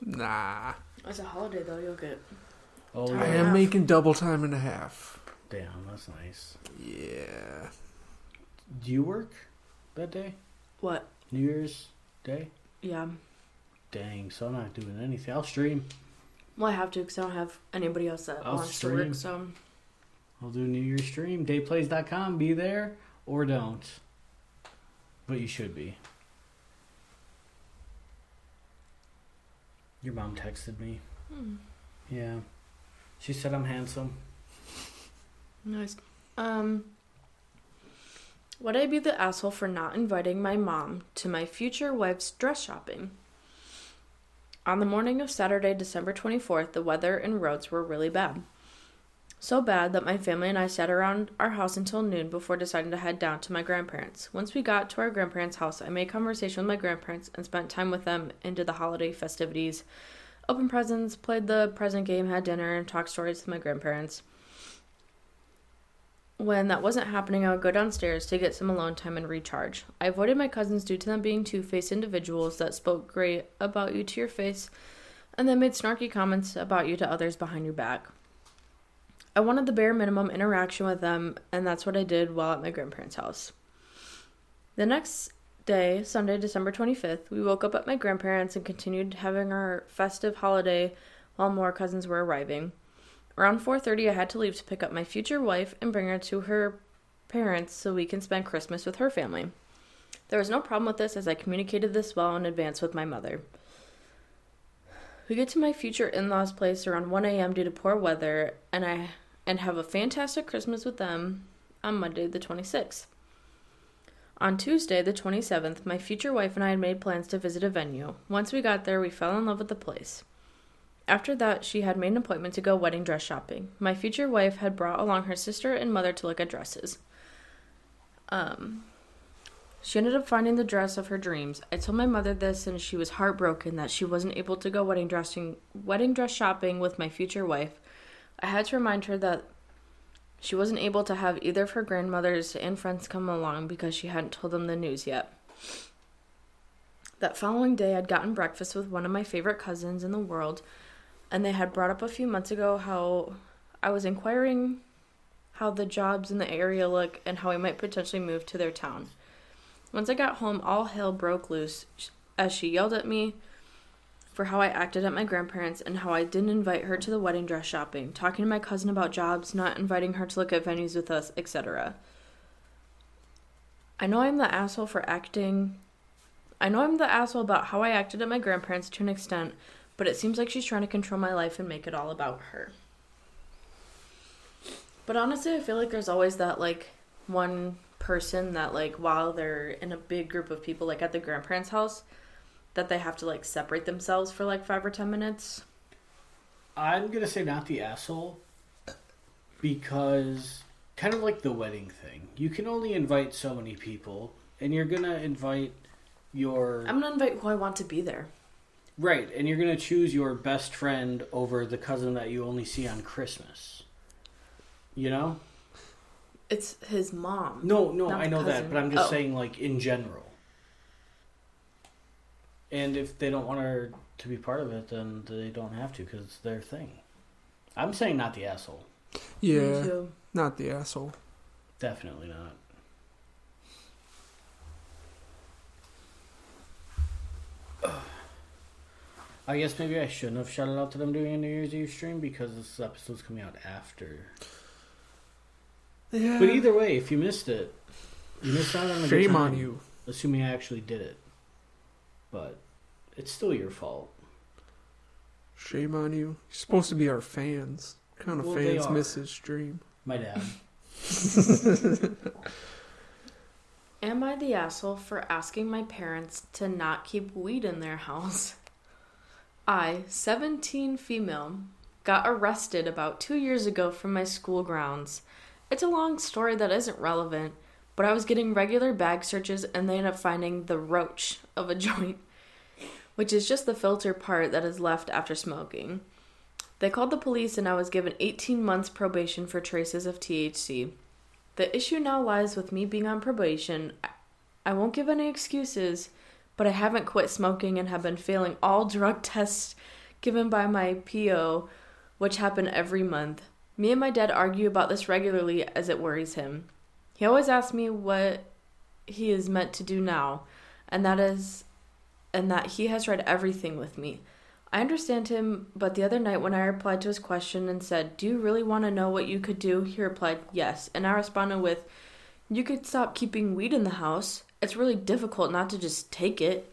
Nah.
As a holiday, though, you'll get.
Oh,
Time
I
yeah.
am
half.
making double time and a half.
damn, that's nice.
Yeah.
Do you work that day?
What?
New Year's Day?
Yeah.
Dang, so I'm not doing anything. I'll stream.
Well, I have to because I don't have anybody else that
I'll
wants
stream.
to work. So
I'll do a New Year's stream. Dayplays.com. Be there or don't. But you should be. Your mom texted me.
hmm,
Yeah. She said I'm handsome.
nice. Um. Would I be the asshole for not inviting my mom to my future wife's dress shopping? On the morning of Saturday, December 24th, the weather and roads were really bad. So bad that my family and I sat around our house until noon before deciding to head down to my grandparents. Once we got to our grandparents' house, I made conversation with my grandparents and spent time with them into the holiday festivities, opened presents, played the present game, had dinner, and talked stories with my grandparents. When that wasn't happening, I would go downstairs to get some alone time and recharge. I avoided my cousins due to them being two faced individuals that spoke great about you to your face and then made snarky comments about you to others behind your back. I wanted the bare minimum interaction with them, and that's what I did while at my grandparents' house. The next day, Sunday, December 25th, we woke up at my grandparents' and continued having our festive holiday while more cousins were arriving. Around 4:30, I had to leave to pick up my future wife and bring her to her parents so we can spend Christmas with her family. There was no problem with this as I communicated this well in advance with my mother. We get to my future in-laws' place around 1 a.m. due to poor weather, and I and have a fantastic Christmas with them on Monday, the 26th. On Tuesday, the 27th, my future wife and I had made plans to visit a venue. Once we got there, we fell in love with the place. After that, she had made an appointment to go wedding dress shopping. My future wife had brought along her sister and mother to look at dresses. Um, she ended up finding the dress of her dreams. I told my mother this, and she was heartbroken that she wasn't able to go wedding dressing, wedding dress shopping with my future wife I had to remind her that she wasn't able to have either of her grandmothers and friends come along because she hadn't told them the news yet. That following day, I'd gotten breakfast with one of my favorite cousins in the world, and they had brought up a few months ago how I was inquiring how the jobs in the area look and how I might potentially move to their town. Once I got home, all hell broke loose as she yelled at me, for how I acted at my grandparents and how I didn't invite her to the wedding dress shopping, talking to my cousin about jobs, not inviting her to look at venues with us, etc. I know I'm the asshole for acting. I know I'm the asshole about how I acted at my grandparents to an extent, but it seems like she's trying to control my life and make it all about her. But honestly, I feel like there's always that like one person that like while they're in a big group of people like at the grandparents' house, that they have to like separate themselves for like five or ten minutes.
I'm gonna say not the asshole because kind of like the wedding thing. You can only invite so many people, and you're gonna invite your
I'm gonna invite who I want to be there.
Right, and you're gonna choose your best friend over the cousin that you only see on Christmas. You know?
It's his mom.
No, no, I know that, but I'm just
Oh.
saying, like in general. And if they don't want her to be part of it, then they don't have to because it's their thing. I'm saying not the asshole.
Me
Yeah,
too.
not the asshole.
Definitely not. [SIGHS] [SIGHS] I guess maybe I shouldn't have shouted out to them doing a New Year's Eve stream because this episode's coming out after.
Yeah.
But either way, if you missed it, you missed out on a good
Shame on you.
Assuming I actually did it, but it's still your fault.
Shame on you. You're supposed to be our fans. What kind of
Well,
fans miss his stream?
My dad. [LAUGHS]
Am I the asshole for asking my parents to not keep weed in their house? I, 17 female, got arrested about two years ago from my school grounds. It's a long story that isn't relevant, but I was getting regular bag searches and they ended up finding the roach of a [LAUGHS] joint, which is just the filter part that is left after smoking. They called the police and I was given 18 months probation for traces of THC. The issue now lies with me being on probation. I- I won't give any excuses, but I haven't quit smoking and have been failing all drug tests given by my PO, which happen every month. Me and my dad argue about this regularly as it worries him. He always asks me what he is meant to do now, and that is and that he has read everything with me. I understand him, but the other night when I replied to his question and said, Do you really want to know what you could do? He replied, Yes. And I responded with, You could stop keeping weed in the house. It's really difficult not to just take it.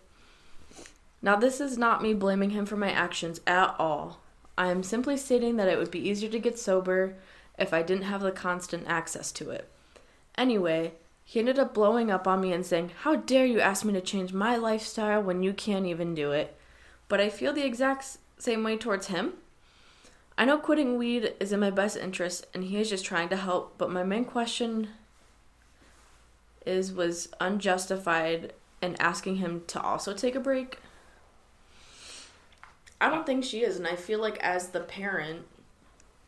Now, this is not me blaming him for my actions at all. I am simply stating that it would be easier to get sober if I didn't have the constant access to it. Anyway, he ended up blowing up on me and saying, How dare you ask me to change my lifestyle when you can't even do it? but I feel the exact same way towards him. I know quitting weed is in my best interest and he is just trying to help, but my main question is was unjustified in asking him to also take a break. I don't think she is, and I feel like as the parent,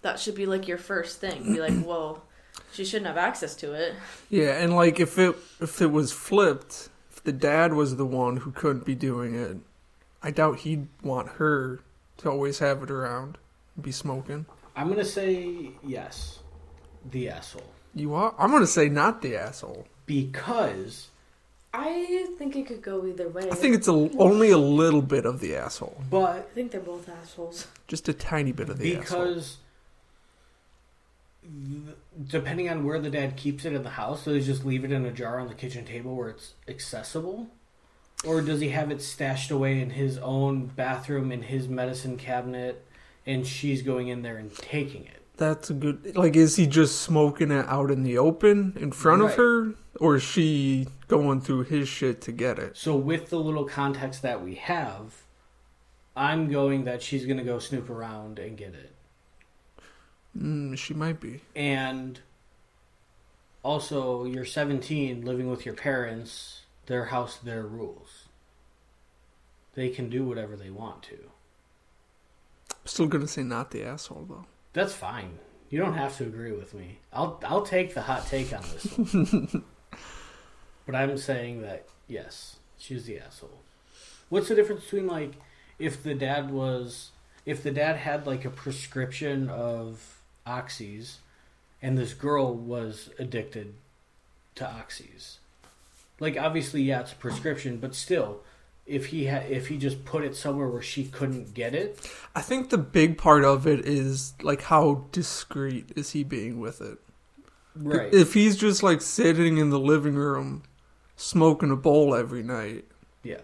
that should be like your first thing. Be like, [CLEARS THROAT] whoa, she shouldn't have access to it.
Yeah, and like if it if it was flipped, if the dad was the one who couldn't be doing it, I doubt he'd want her to always have it around, and be smoking.
I'm gonna say yes, the asshole,
You are? I'm gonna say not the asshole.
Because
I think it could go either way.
I think it's a, only a little bit of the asshole,
but
I think they're both assholes.
just a tiny bit of the asshole.
because th- depending on where the dad keeps it in the house, so they just leave it in a jar on the kitchen table where it's accessible, or does he have it stashed away in his own bathroom in his medicine cabinet, and she's going in there and taking it?
That's a good. Like, is he just smoking it out in the open in front of her, or is she going through his shit to get it?
So with the little context that we have, I'm going that she's going to go snoop around and get it.
Mm, she might be.
And also, you're 17, living with your parents, their house, their rules. They can do whatever they want to.
Still gonna say not the asshole though.
That's fine. You don't have to agree with me. I'll I'll take the hot take on this one. [LAUGHS] but I'm saying that yes, she's the asshole. What's the difference between like if the dad was if the dad had like a prescription of oxys and this girl was addicted to oxys? Like obviously yeah, it's a prescription, but still if he had if he just put it somewhere where she couldn't get it,
I think the big part of it is like how discreet is he being with it.
right?
If he's just like sitting in the living room smoking a bowl every night,
yeah.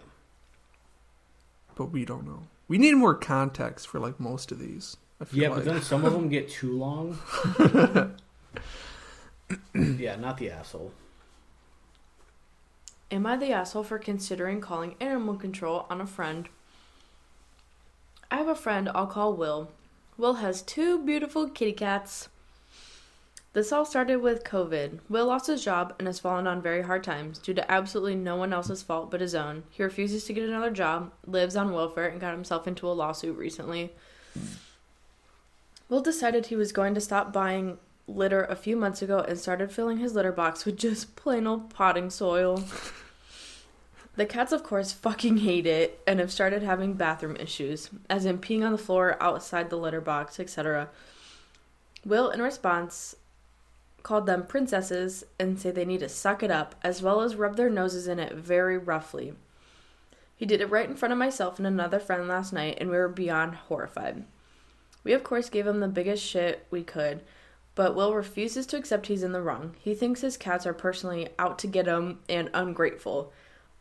but we don't know. We need more context for like most of these. I feel
Yeah,
like.
but then some of them get too long. [LAUGHS] yeah, not the asshole.
Am I the asshole for considering calling animal control on a friend? I have a friend I'll call Will. Will has two beautiful kitty cats. This all started with COVID. Will lost his job and has fallen on very hard times due to absolutely no one else's fault but his own. He refuses to get another job, lives on welfare, and got himself into a lawsuit recently. Will decided he was going to stop buying litter a few months ago and started filling his litter box with just plain old potting soil. The cats, of course, fucking hate it and have started having bathroom issues, as in peeing on the floor, outside the litter box, etc. Will, in response, called them princesses and say they need to suck it up, as well as rub their noses in it very roughly. He did it right in front of myself and another friend last night, and we were beyond horrified. We, of course, gave him the biggest shit we could, but Will refuses to accept he's in the wrong. He thinks his cats are personally out to get him and ungrateful.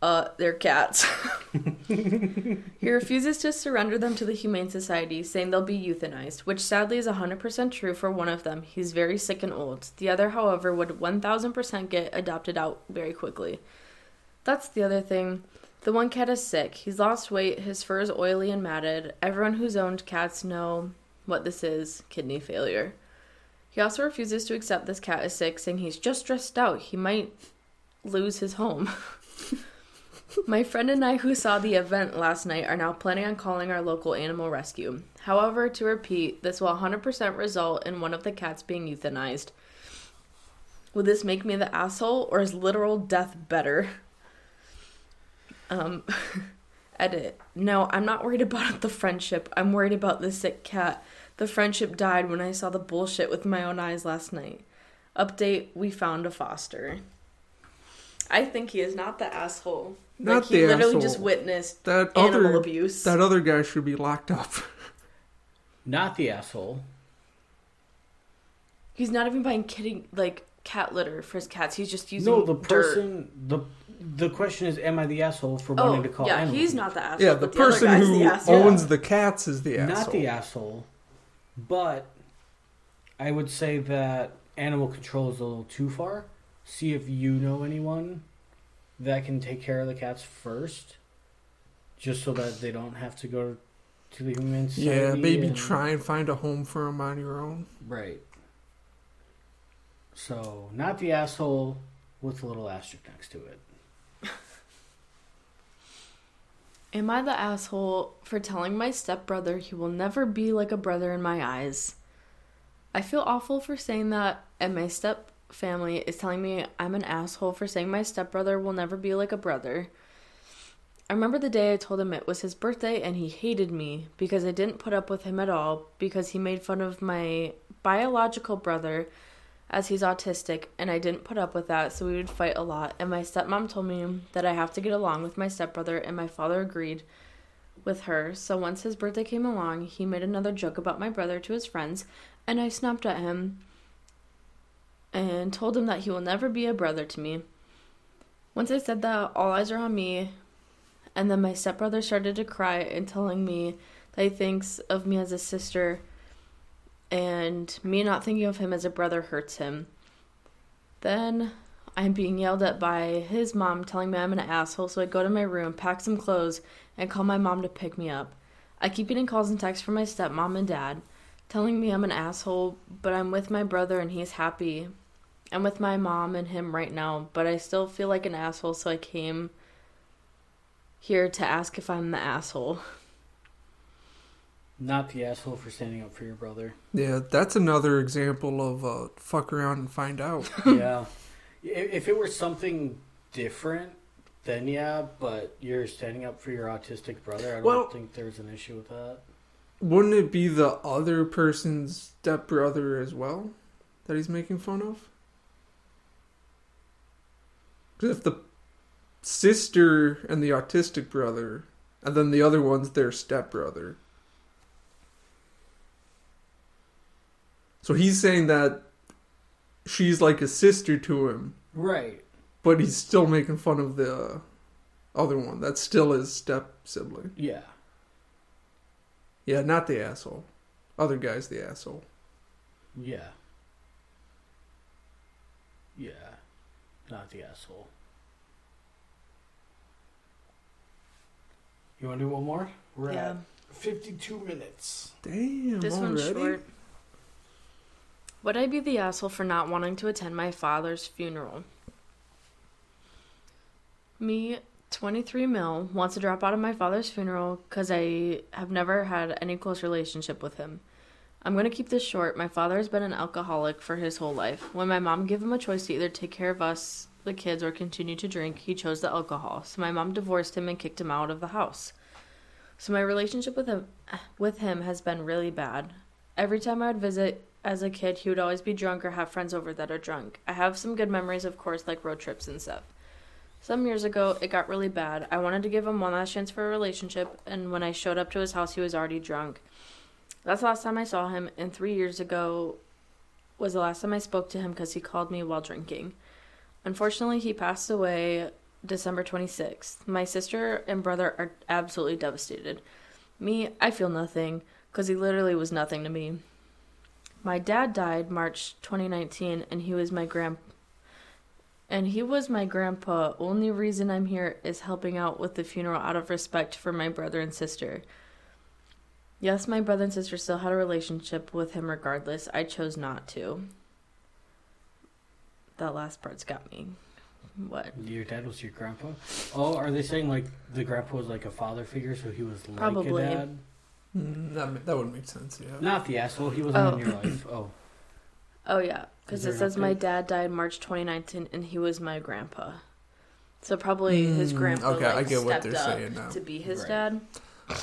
Uh, they're cats. [LAUGHS] he refuses to surrender them to the Humane Society, saying they'll be euthanized, which sadly is 100% true for one of them. He's very sick and old. The other, however, would 1000% get adopted out very quickly. That's the other thing. The one cat is sick. He's lost weight, his fur is oily and matted. Everyone who's owned cats know what this is kidney failure. He also refuses to accept this cat is sick, saying he's just stressed out. He might lose his home. [LAUGHS] My friend and I, who saw the event last night, are now planning on calling our local animal rescue. However, to repeat, this will 100% result in one of the cats being euthanized. Would this make me the asshole, or is literal death better? Um, [LAUGHS] edit. No, I'm not worried about the friendship. I'm worried about the sick cat. The friendship died when I saw the bullshit with my own eyes last night. Update: We found a foster. I think he is not the asshole.
Not
like he
the
literally
asshole.
just witnessed
that
animal
other
abuse.
that other guy should be locked up.
Not the asshole.
He's not even buying kitty like cat litter for his cats. He's just using
No, the
dirt.
person. The the question is, am I the asshole for
Oh,
wanting to call?
yeah,
animal
he's not the asshole.
yeah, the
but other
person who
the
owns the cats is the asshole.
Not the asshole, but I would say that animal control is a little too far. See if you know anyone that can take care of the cats first. just so that they don't have to go to the Humane Society.
Yeah, maybe
and-
try and find a home for them on your own.
Right. So, not the asshole with a little asterisk next to it. [LAUGHS]
Am I the asshole for telling my stepbrother he will never be like a brother in my eyes? I feel awful for saying that, and my step family is telling me I'm an asshole for saying my stepbrother will never be like a brother. I remember the day I told him it was his birthday and he hated me because I didn't put up with him at all because he made fun of my biological brother as he's autistic and I didn't put up with that so we would fight a lot and my stepmom told me that I have to get along with my stepbrother and my father agreed with her. So once his birthday came along, he made another joke about my brother to his friends and I snapped at him and told him that he will never be a brother to me. Once I said that, all eyes are on me, and then my stepbrother started to cry and telling me that he thinks of me as a sister, and me not thinking of him as a brother hurts him. Then I'm being yelled at by his mom telling me I'm an asshole, so I go to my room, pack some clothes, and call my mom to pick me up. I keep getting calls and texts from my stepmom and dad telling me I'm an asshole, but I'm with my brother and he's happy. I'm with my mom and him right now, but I still feel like an asshole, so I came here to ask if I'm the asshole.
Not the asshole for standing up for your brother.
Yeah, that's another example of uh, fuck around and find out. [LAUGHS]
yeah. If if it were something different, then yeah, but you're standing up for your autistic brother. I don't
Well-
think there's an issue with that.
Wouldn't it be the other person's stepbrother as well that he's making fun of? If the sister and the autistic brother, and then the other one's their stepbrother. So he's saying that she's like a sister to him,
Right.
but he's still making fun of the other one. That's still his step sibling.
Yeah.
Yeah, not the asshole. Other guy's the asshole.
Yeah. Yeah. Not the asshole. You want to do one more? We're
yeah,
at 52 minutes.
Damn,
this one's short. Would I be the asshole for not wanting to attend my father's funeral? Me, 23 mil, wants to drop out of my father's funeral because I have never had any close relationship with him. I'm going to keep this short. My father has been an alcoholic for his whole life. When my mom gave him a choice to either take care of us, the kids, or continue to drink, he chose the alcohol. So my mom divorced him and kicked him out of the house. So my relationship with him with him has been really bad. Every time I would visit as a kid, he would always be drunk or have friends over that are drunk. I have some good memories, of course, like road trips and stuff. Some years ago, it got really bad. I wanted to give him one last chance for a relationship, and when I showed up to his house, he was already drunk. That's the last time I saw him, and three years ago was the last time I spoke to him because he called me while drinking. Unfortunately, he passed away December 26th. My sister and brother are absolutely devastated. Me, I feel nothing because he literally was nothing to me. My dad died March 2019 and he was my grand and he was my grandpa. Only reason I'm here is helping out with the funeral out of respect for my brother and sister. Yes, my brother and sister still had a relationship with him regardless. I chose not to. That last part's got me. What?
Your dad was your grandpa? Oh, are they saying like the grandpa was like a father figure, so he was like
Probably.
a dad?
Mm, that, ma- that would make sense, yeah.
Not the asshole. He wasn't
Oh.
in your life. Oh,
Oh yeah, because it says my dad died March 2019 and he was my grandpa. So probably his
Mm,
grandpa
okay, I
like,
get what
stepped
they're
up
saying now.
to be his
Right.
dad.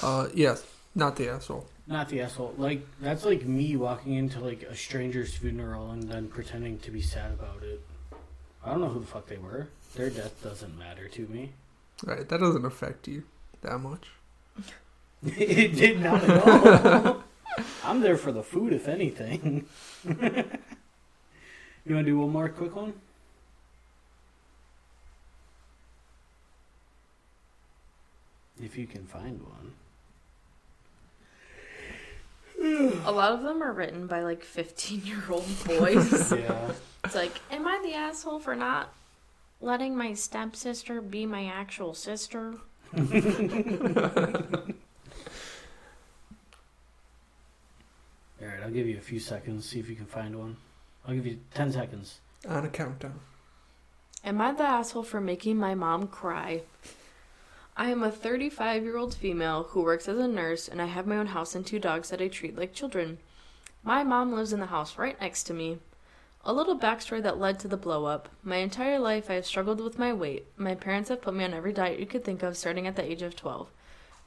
Uh, yes, not the asshole.
not the asshole. Like that's like me walking into like a stranger's funeral and then pretending to be sad about it. I don't know who the fuck they were. Their death doesn't matter to me.
Right, that doesn't affect you that much. [LAUGHS]
it did not at all. [LAUGHS] I'm there for the food, if anything. [LAUGHS] you want to do one more quick one? If you can find one. [SIGHS]
A lot of them are written by like 15 year old [LAUGHS] boys.
Yeah.
it's like, am I the asshole for not letting my stepsister be my actual sister? [LAUGHS]
All right, I'll give you a few seconds. See if you can find one. I'll give you ten seconds.
On a countdown.
Am I the asshole for making my mom cry? I am a 35 year old female who works as a nurse, and I have my own house and two dogs that I treat like children. My mom lives in the house right next to me. A little backstory that led to the blow up. My entire life, I have struggled with my weight. My parents have put me on every diet you could think of starting at the age of 12.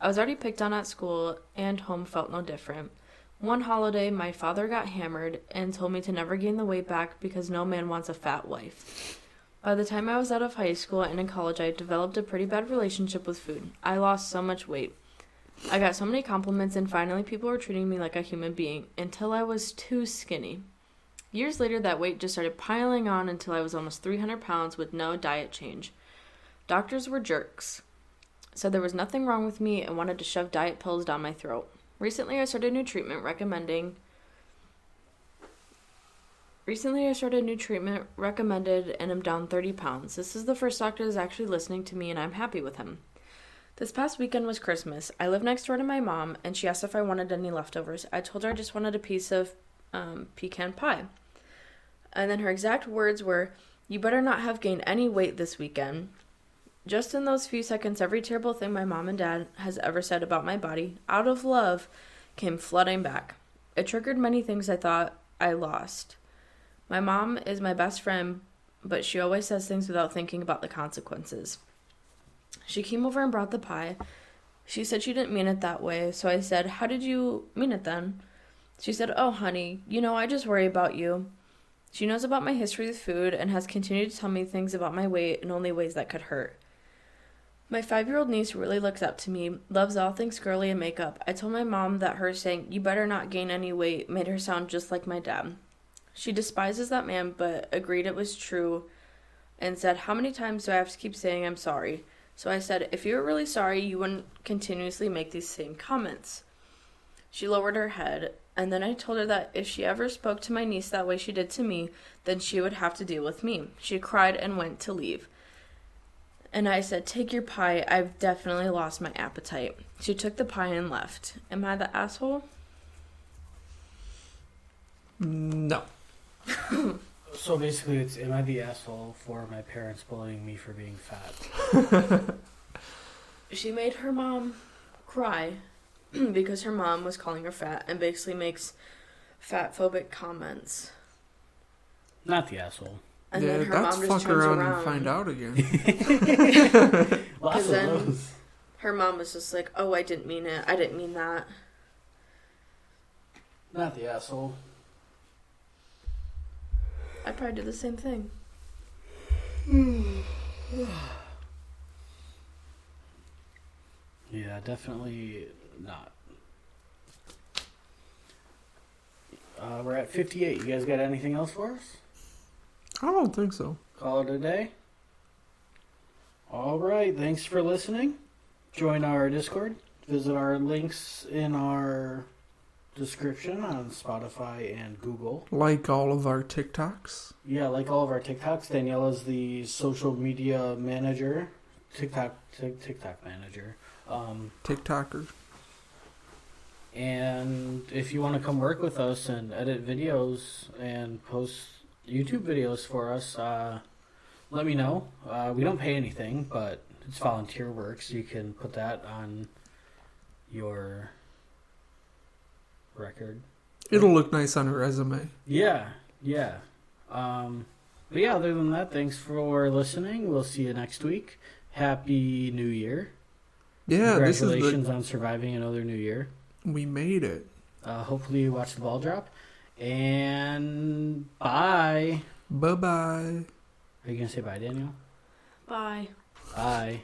I was already picked on at school, and home felt no different. One holiday, my father got hammered and told me to never gain the weight back because no man wants a fat wife. By the time I was out of high school and in college, I developed a pretty bad relationship with food. I lost so much weight. I got so many compliments, and finally, people were treating me like a human being until I was too skinny. Years later, that weight just started piling on until I was almost 300 pounds with no diet change. Doctors were jerks, said there was nothing wrong with me, and wanted to shove diet pills down my throat. Recently, I started a new treatment recommending. Recently, I started a new treatment recommended and I'm down 30 pounds. This is the first doctor that's actually listening to me, and I'm happy with him. This past weekend was Christmas. I live next door to my mom, and she asked if I wanted any leftovers. I told her I just wanted a piece of um, pecan pie. And then her exact words were, You better not have gained any weight this weekend. Just in those few seconds, every terrible thing my mom and dad has ever said about my body, out of love, came flooding back. It triggered many things I thought I lost. My mom is my best friend, but she always says things without thinking about the consequences. She came over and brought the pie. She said she didn't mean it that way, so I said, How did you mean it then? She said, Oh, honey, you know, I just worry about you. She knows about my history with food and has continued to tell me things about my weight in only ways that could hurt. My five year old niece really looks up to me, loves all things girly and makeup. I told my mom that her saying, You better not gain any weight, made her sound just like my dad. She despises that man, but agreed it was true and said, How many times do I have to keep saying I'm sorry? So I said, If you were really sorry, you wouldn't continuously make these same comments. She lowered her head, and then I told her that if she ever spoke to my niece that way she did to me, then she would have to deal with me. She cried and went to leave. And I said, Take your pie. I've definitely lost my appetite. She took the pie and left. Am I the asshole?
No.
So basically, it's am I the asshole for my parents bullying me for being fat? [LAUGHS]
She made her mom cry [CLEARS THROAT] because her mom was calling her fat and basically makes fat phobic comments.
Not the asshole.
And
yeah,
then her
that's
mom just
fuck
turns
around,
around.
and find out again. [LAUGHS] [LAUGHS]
Lots of
then-
those.
Her mom was just like, "Oh, I didn't mean it. I didn't mean that."
Not the asshole.
I probably did the same thing. [SIGHS]
Yeah, definitely not. Uh, we're at 58. You guys got anything else for us?
I don't think so.
Call it a day. All right. Thanks for listening. Join our Discord. Visit our links in our description on Spotify and Google.
Like all of our TikToks.
Yeah, like all of our TikToks, Danielle is the social media manager, TikTok TikTok manager. Um,
TikToker.
and if you want to come work with us and edit videos and post YouTube videos for us, uh, let me know. Uh, we don't pay anything, but it's volunteer work, so you can put that on your record.
It'll look nice on a resume.
Yeah, yeah. Um, but yeah, other than that, thanks for listening. We'll see you next week. Happy New Year.
Yeah, this is
Congratulations
the.
on surviving another new year.
We made it.
Uh, hopefully, you watch the ball drop. And bye.
Bye bye.
Are you going to say bye, Daniel?
Bye.
Bye.